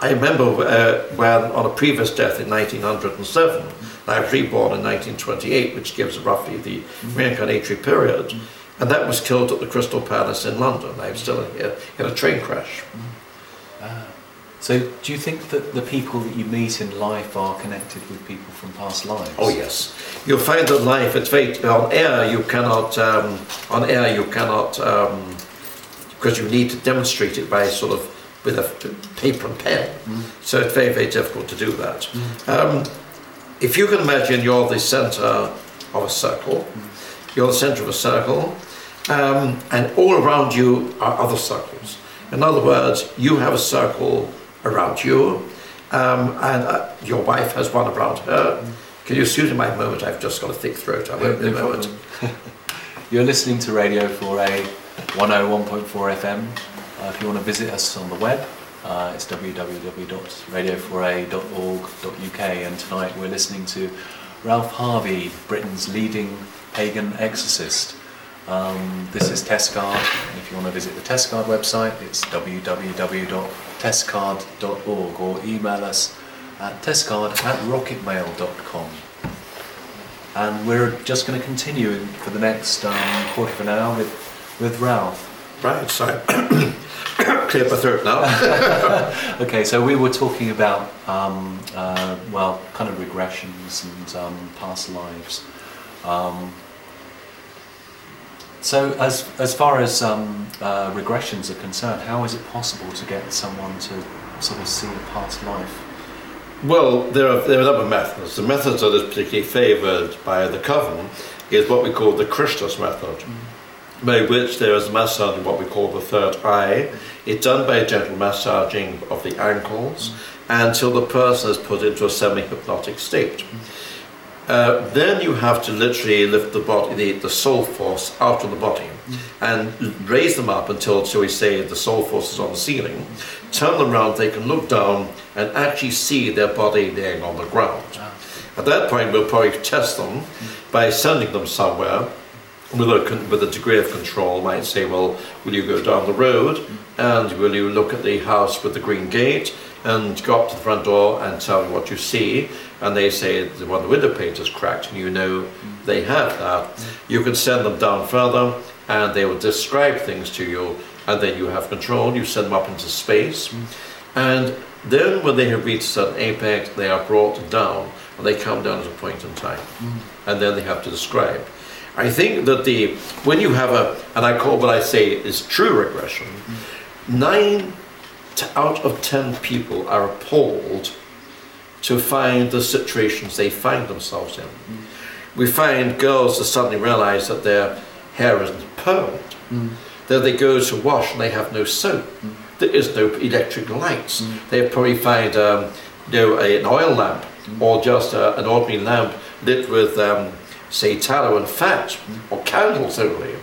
I remember uh, when, on a previous death in 1907, I was reborn in 1928, which gives roughly the reincarnatory period, and that was killed at the Crystal Palace in London. I'm still in a train crash. So, do you think that the people that you meet in life are connected with people from past lives? Oh yes, you'll find that life. It's very on air. You cannot um, on air. You cannot because you need to demonstrate it by sort of with a paper and pen. So it's very very difficult to do that. Um, if you can imagine, you're the centre of a circle. You're the centre of a circle, um, and all around you are other circles. In other words, you have a circle around you, um, and uh, your wife has one around her. Can you excuse me a moment? I've just got a thick throat. I won't be a No moment. You're listening to Radio 4A 101.4 FM. Uh, if you want to visit us on the web, uh, it's www.radio4a.org.uk. And tonight we're listening to Ralph Harvey, Britain's leading pagan exorcist. Um, this is Testcard. If you want to visit the Testcard website, it's www.testcard.org or email us at testcard at rocketmail.com. And we're just going to continue for the next um, quarter of an hour with, with Ralph. Right, so clear my throat now. Okay, so we were talking about, um, uh, well, kind of regressions and um, past lives. Um, so, as, as far as um, uh, regressions are concerned, how is it possible to get someone to sort of see a past life? Well, there are, there are a number of methods. The method that is particularly favoured by the coven is what we call the Christos method, by which there is a massage in what we call the third eye. It's done by a gentle massaging of the ankles until the person is put into a semi-hypnotic state. Uh, then you have to literally lift the body, the, the soul force out of the body, and raise them up until, shall we say, the soul force is on the ceiling. Turn them around, they can look down and actually see their body laying on the ground. At that point, we'll probably test them by sending them somewhere with a, with a degree of control. Might say, well, will you go down the road and will you look at the house with the green gate and go up to the front door and tell me what you see? And they say the one the window pane is cracked, and you know they have that. You can send them down further, and they will describe things to you, and then you have control. You send them up into space, and then when they have reached a certain apex, they are brought down, and they come down at a point in time, and then they have to describe. I think that the when you have a, and I call what I say is true regression, nine out of ten people are appalled to find the situations they find themselves in. We find girls that suddenly realize that their hair isn't permed, that they go to wash and they have no soap, there is no electric lights. They probably find um, a, an oil lamp or just uh, an ordinary lamp lit with, um, say, tallow and fat or candles only.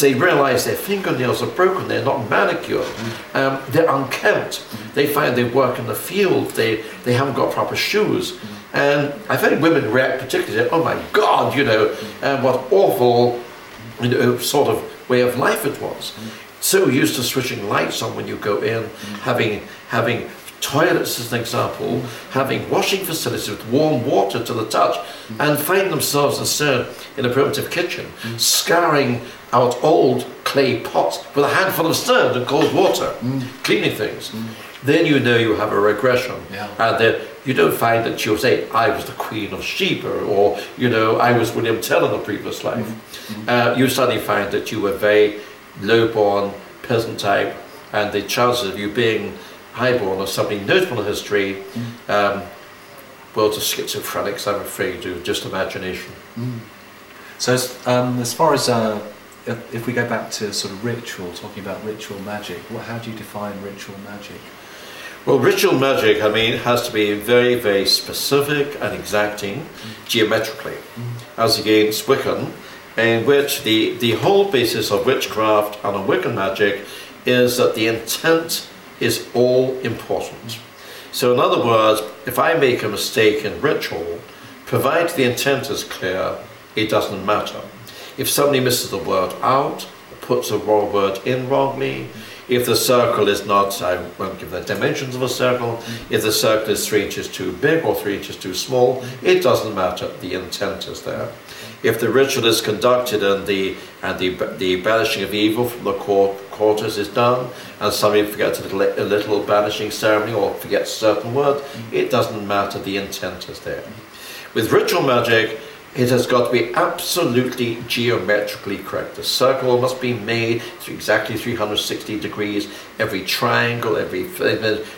They realize their fingernails are broken, they're not manicured, mm-hmm. um, they're unkempt. Mm-hmm. They find they work in the field, they, they haven't got proper shoes. Mm-hmm. And I think women react particularly, oh my God, you know, and what awful you know, sort of way of life it was. So used to switching lights on when you go in, having having toilets as an example, having washing facilities with warm water to the touch, and find themselves instead in a primitive kitchen, scouring out old clay pots with a handful of sand and cold water, cleaning things. Then you know you have a regression. Yeah. And then you don't find that you'll say, I was the Queen of Sheba, or, you know, I was William Tell in the previous life. Uh, you suddenly find that you were very low-born, peasant type, and the chances of you being highborn or something notable in history, um, well, to schizophrenics, I'm afraid, do just imagination. So, as, um, as far as uh, if, if we go back to sort of ritual, talking about ritual magic, what, how do you define ritual magic? Well, ritual magic, I mean, has to be very, very specific and exacting geometrically, as against Wiccan, in which the, the whole basis of witchcraft and of Wiccan magic is that the intent is all important. So, in other words, if I make a mistake in ritual, provided the intent is clear, it doesn't matter. If somebody misses a word out, puts a wrong word in wrongly, if the circle is not, I won't give the dimensions of a circle, if the circle is three inches too big or three inches too small, it doesn't matter, the intent is there. If the ritual is conducted and the and the, the banishing of evil from the court, quarters is done, and somebody forgets a little, a little banishing ceremony or forgets a certain word, mm-hmm. it doesn't matter, the intent is there. With ritual magic, it has got to be absolutely geometrically correct. The circle must be made to exactly 360 degrees. Every triangle, every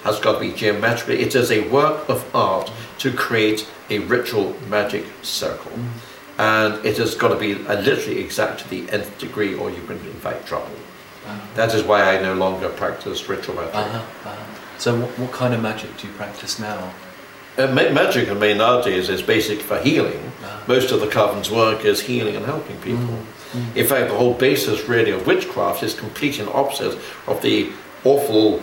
has got to be geometrically. It is a work of art to create a ritual magic circle. Mm-hmm. And it has got to be uh, literally exact to the nth degree, or you can invite trouble. That is why I no longer practice ritual magic. Uh-huh, uh-huh. So, what, what kind of magic do you practice now? Uh, ma- magic, I mean, nowadays is basic for healing. Ah. Most of the coven's work is healing and helping people. In fact, the whole basis really of witchcraft is complete the opposite of the awful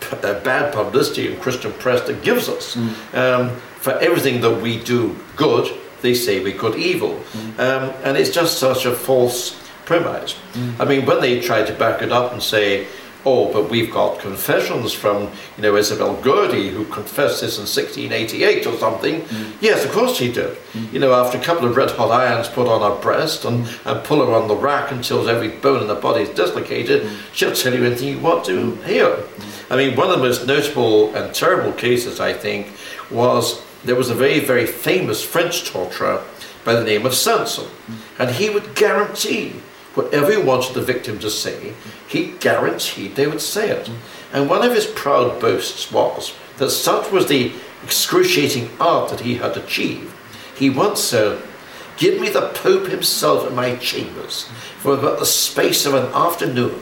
p- uh, bad publicity in Christian press that gives us. Um, for everything that we do good, they say we could evil. Mm. Um, and it's just such a false premise. Mm. I mean, when they try to back it up and say, oh, but we've got confessions from, you know, Isobel Gowdie, who confessed this in 1688 or something. Mm. Yes, of course she did. You know, after a couple of red hot irons put on her breast and, and pull her on the rack until every bone in the body is dislocated, she'll tell you anything you want to hear. I mean, one of the most notable and terrible cases, I think, was there was a very, very famous French torturer by the name of Sanson, and he would guarantee whatever he wanted the victim to say, he guaranteed they would say it. And one of his proud boasts was that such was the excruciating art that he had achieved. He once said, Give me the Pope himself in my chambers for about the space of an afternoon.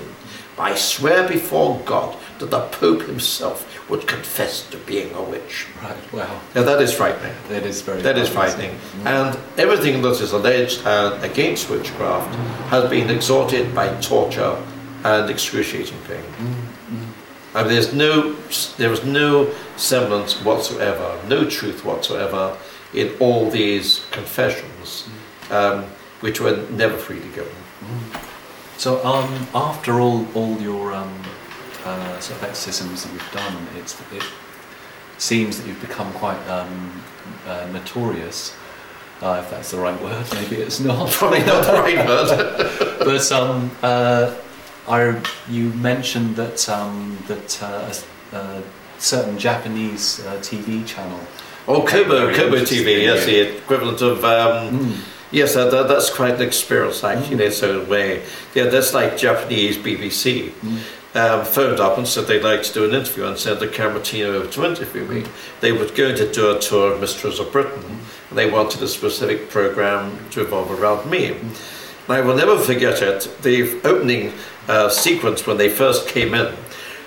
I swear before God that the Pope himself would confess to being a witch. Right, wow. Now that is frightening. That is very That is frightening. frightening. And everything that is alleged and against witchcraft has been exalted by torture and excruciating pain. I mean, there's no, there is no semblance whatsoever, no truth whatsoever in all these confessions, um, which were never freely given. So, um, after all, all your um, uh, sort of exorcisms that you've done, it's, it seems that you've become quite um, uh, notorious. Uh, if that's the right word, maybe it's not. Probably not the right word. but um, uh, I, you mentioned that um, that uh, a, a certain Japanese uh, TV channel. Oh, Kobo, Kobo TV, yes, the equivalent of. Um, Yes, that, that, that's quite an experience, actually, in its own way. Yeah, that's like Japanese BBC. Um, phoned up and said they'd like to do an interview and sent a camera team over to interview me. They were going to do a tour of Mistress of Britain and they wanted a specific program to revolve around me. And I will never forget it. The opening uh, sequence when they first came in,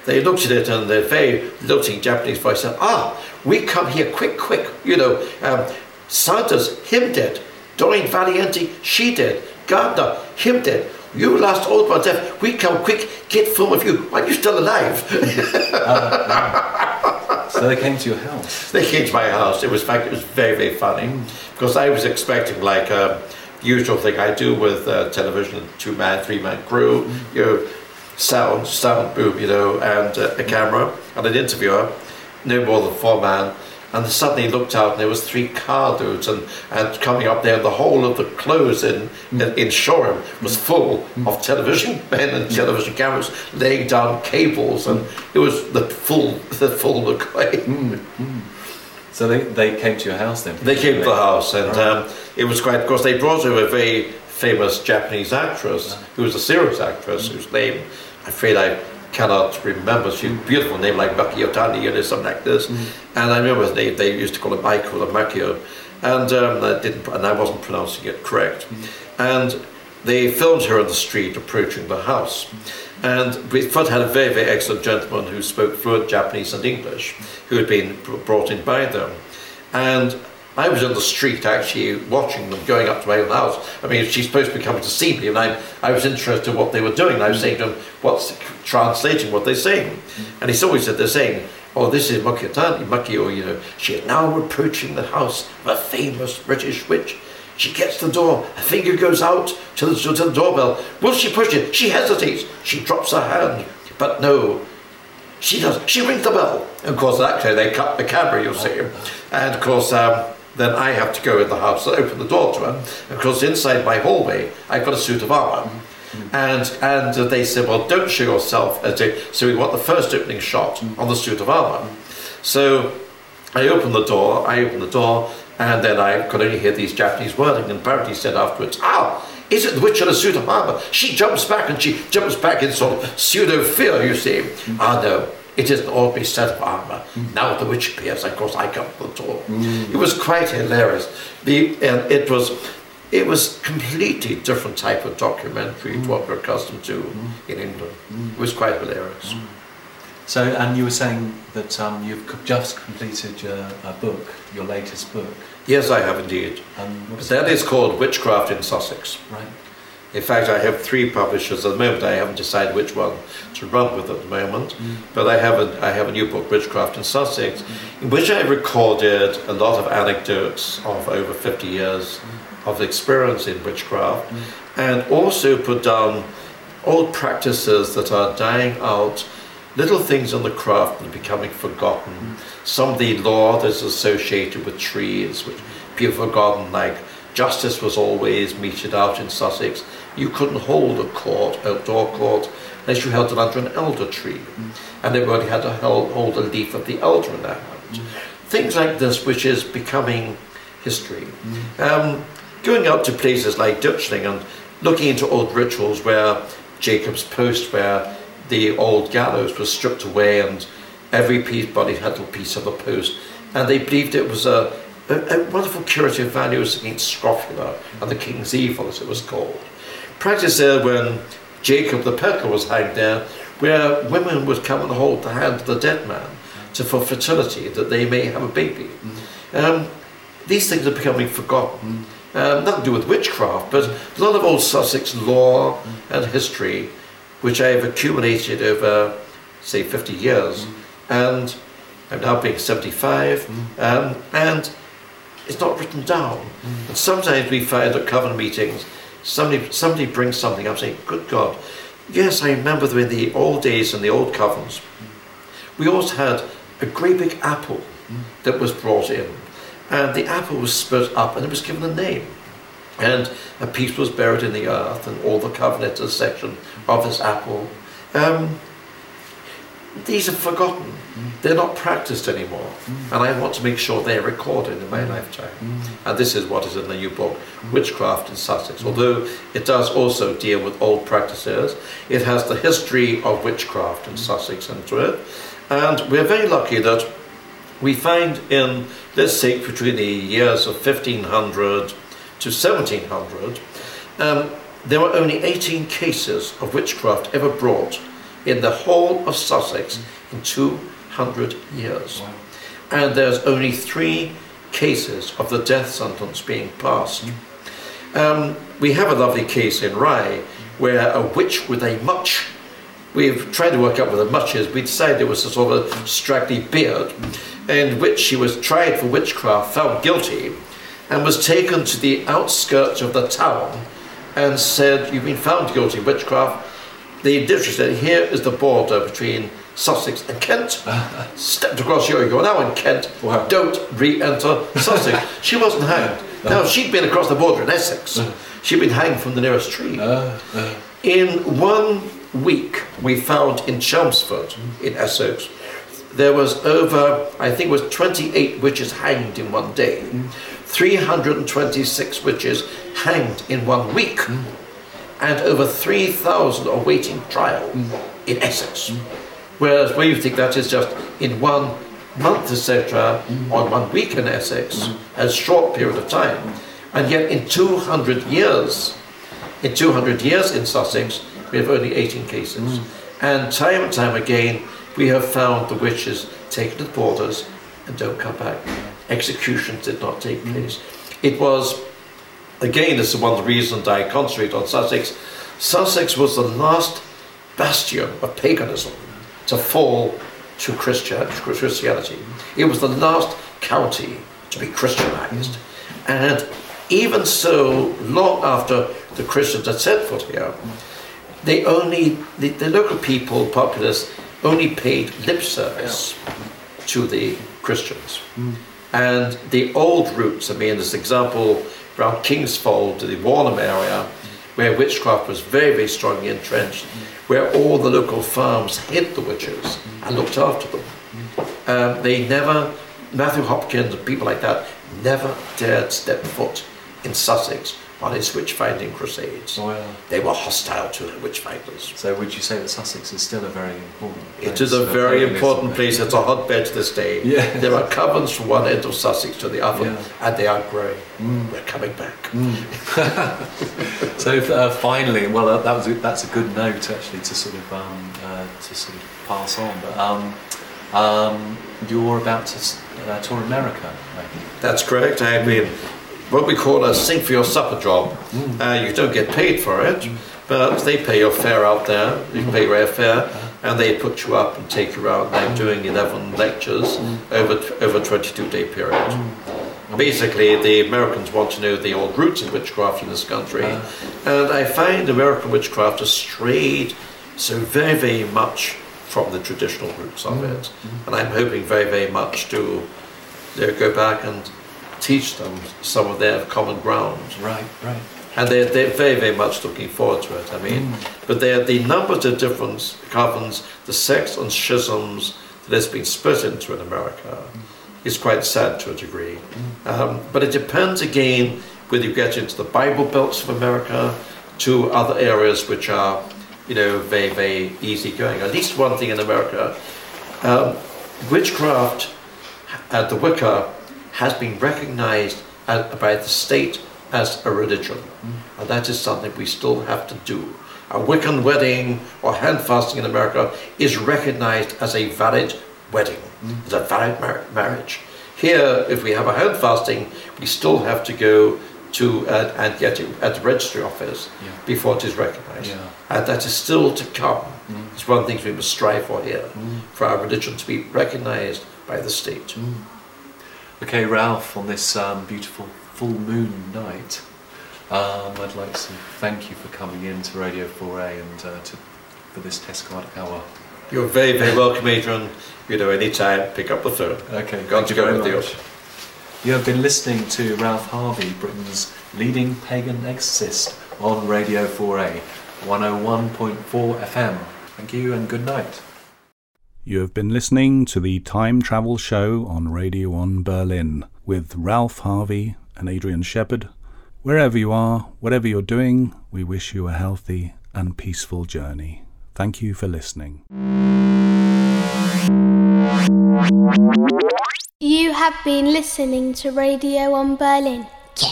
they looked at it and their very lilting Japanese voice said, Ah, we come here quick, quick. You know, um, Sanders, him dead. Doreen Valiente, she dead. Gardner, him dead. You lost old one death. We come quick, get film of you. Why are you still alive? So they came to your house. they came to my house. It was, fact, it was very, very funny because I was expecting like a usual thing I do with uh, television, two man, three man crew, you know, sound, sound, boom, you know, and uh, a camera and an interviewer. no more than four man. And suddenly looked out, and there was three car loads, and, and coming up there, the whole of the clothes in, in, in Shoreham was full of television men and television cameras, laying down cables, and it was the full the full McQuay. Mm, mm. So they, they came to your house then? They came to the house, and Right. um, it was quite. Of course, they brought over a very famous Japanese actress who was a serious actress mm. whose name, I'm afraid, I cannot remember. She a beautiful name like Maki Otani, you know, something like this. And I remember his name. They used to call him Aiko or Makio, and um, I didn't, and I wasn't pronouncing it correct. And they filmed her on the street approaching the house. And we first had a very, very excellent gentleman who spoke fluent Japanese and English, who had been brought in by them. And I was in the street actually watching them going up to my own house. I mean, she's supposed to be coming to see me, and I, I was interested in what they were doing. I was saying to them, what's translating what they're saying? And he always said, they're saying, oh, this is Makitani, Makio, you know, she is now approaching the house of a famous British witch. She gets the door, her finger goes out to the, to the doorbell. Will she push it? She hesitates. She drops her hand. But no, she does. She rings the bell. And of course, actually, they cut the camera, you'll see. And of course, um, then I have to go in the house and open the door to her. And of course, inside my hallway, I've got a suit of armour. And and uh, they said, well, don't show yourself. So we want the first opening shot on the suit of armour. So I opened the door, I opened the door, and then I could only hear these Japanese wording, and Barry said afterwards, ah, is it the witch in a suit of armour? She jumps back, and she jumps back in sort of pseudo-fear, you see. Ah, no, it is an ordinary set of armour. Now the witch appears, of course, I come to the door. It was quite hilarious. The, and it was... It was completely different type of documentary to mm. what we're accustomed to mm. in England. Mm. It was quite hilarious. So, and you were saying that um, you've just completed your a book, your latest book. Yes, I have indeed. Um, That it? is called Witchcraft in Sussex. Right. In fact, I have three publishers at the moment. I haven't decided which one to run with at the moment. Mm. But I have a, I have a new book, Witchcraft in Sussex, in which I recorded a lot of anecdotes of over 50 years mm. of experience in witchcraft, mm. and also put down old practices that are dying out, little things in the craft that are becoming forgotten. Some of the law that's associated with trees, which people have forgotten, like justice was always meted out in Sussex. You couldn't hold a court, outdoor court, unless you held it under an elder tree. Mm. And everybody had to hold, hold a leaf of the elder in their hand. Mm. Things like this, which is becoming history. Mm. Um, going out to places like Ditchling and looking into old rituals where Jacob's Post, where the old gallows was stripped away and every piece, body had a piece of a post. And they believed it was a, a, a wonderful curative value against scrofula and the king's evil, as it was called. Practice there when Jacob the peddler was hanged there, where women would come and hold the hand of the dead man to, for fertility, that they may have a baby. Um, these things are becoming forgotten. Um, nothing to do with witchcraft, but a lot of old Sussex law and history, which I have accumulated over, say, 50 years. And I'm now being 75, um, and it's not written down. And sometimes we find at covenant meetings, somebody, somebody brings something up saying, Good God, yes, I remember in the old days and the old covenants, we always had a great big apple that was brought in. And the apple was split up and it was given a name. And a piece was buried in the earth, and all the covenanted section of this apple. Um, these are forgotten. They're not practiced anymore. And I want to make sure they're recorded in my mm. lifetime. Mm. And this is what is in the new book, mm. Witchcraft in Sussex. Although it does also deal with old practices, it has the history of witchcraft in Sussex into it. And we're very lucky that we find in, let's say, between the years of 1500 to 1700, um, there were only 18 cases of witchcraft ever brought in the whole of Sussex in 200 years. And there's only three cases of the death sentence being passed. Um, we have a lovely case in Rye where a witch with a much We've tried to work out what a much is. We decided it was a sort of a straggly beard, in which she was tried for witchcraft, found guilty, and was taken to the outskirts of the town and said, You've been found guilty of witchcraft. The district said, Here is the border between Sussex and Kent. Stepped across here, you go, now in Kent, don't re-enter Sussex. she wasn't hanged. Now, she'd been across the border in Essex. Uh. She'd been hanged from the nearest tree. Uh, uh. In one week, we found in Chelmsford, mm. in Essex, there was over, I think it was 28 witches hanged in one day. Mm. 326 witches hanged in one week. Mm. And over 3,000 awaiting trial mm. in Essex. Mm. Whereas where you think that is just in one month, etc., mm. or one week in Essex, a short period of time. And yet in 200 years, in 200 years in Sussex, we have only 18 cases. And time and time again, we have found the witches taken to the borders and don't come back. Executions did not take place. It was, again, this is one of the reasons I concentrate on Sussex. Sussex was the last bastion of paganism to fall to Christianity. It was the last county to be Christianized. And even so, long after the Christians had set foot here, they only, the, the local people, populace, only paid lip service to the Christians. And the old roots, I mean, this example around Kingsfold, to the Warnham area, where witchcraft was very, very strongly entrenched, where all the local farms hid the witches and looked after them. Um, they never, Matthew Hopkins and people like that, never dared step foot in Sussex on his witch finding crusades. They were hostile to the witch finders. So would you say that Sussex is still a very important place? It is a very important place. It's a hotbed to this day. Yeah. There are covens from one end of Sussex to the other, Yeah. and they are growing. We're coming back. So uh, finally, well, uh, that was a, that's a good note actually to sort of um, uh, to sort of pass on. But um, um, you're about to uh, tour America, I think. That's correct. I mean, what we call a sing for your supper job. Mm. Uh, you don't get paid for it, mm. but they pay your fare out there. You mm. pay your airfare, uh-huh. and they put you up and take you out. And I'm doing 11 lectures over over a 22 day period. Basically, the Americans want to know the old roots of witchcraft in this country, uh-huh. and I find American witchcraft has strayed so very, very much from the traditional roots of it. And I'm hoping very, very much to you know, go back and teach them some of their common ground. Right, right. And they're, they're very, very much looking forward to it. I mean, but they're, the numbers of different covens, the sects and schisms that has been split into in America is quite sad to a degree. Um, but it depends again whether you get into the Bible belts of America to other areas which are, you know, very, very easy going. At least one thing in America, um, witchcraft, uh, the Wicca, has been recognized as, by the state as a religion. Mm. And that is something we still have to do. A Wiccan wedding or hand fasting in America is recognized as a valid wedding, mm. as a valid mar- marriage. Here, if we have a hand fasting, we still have to go to uh, and get it at the registry office Yeah. before it is recognized. Yeah. And that is still to come. Mm. It's one of the things we must strive for here, for our religion to be recognized by the state. Okay, Ralph, on this um, beautiful full moon night, um, I'd like to thank you for coming in to Radio 4A and uh, to, for this test card hour. You're very, very welcome, Adrian. You know, anytime, pick up the phone. Okay, Got to go with you. You have been listening to Ralph Harvey, Britain's leading pagan exorcist, on Radio 4A, 101.4 FM. Thank you and good night. You have been listening to the Time Travel Show on Radio On Berlin with Ralph Harvey and Adrian Shephard. Wherever you are, whatever you're doing, we wish you a healthy and peaceful journey. Thank you for listening. You have been listening to Radio on Berlin. Yeah.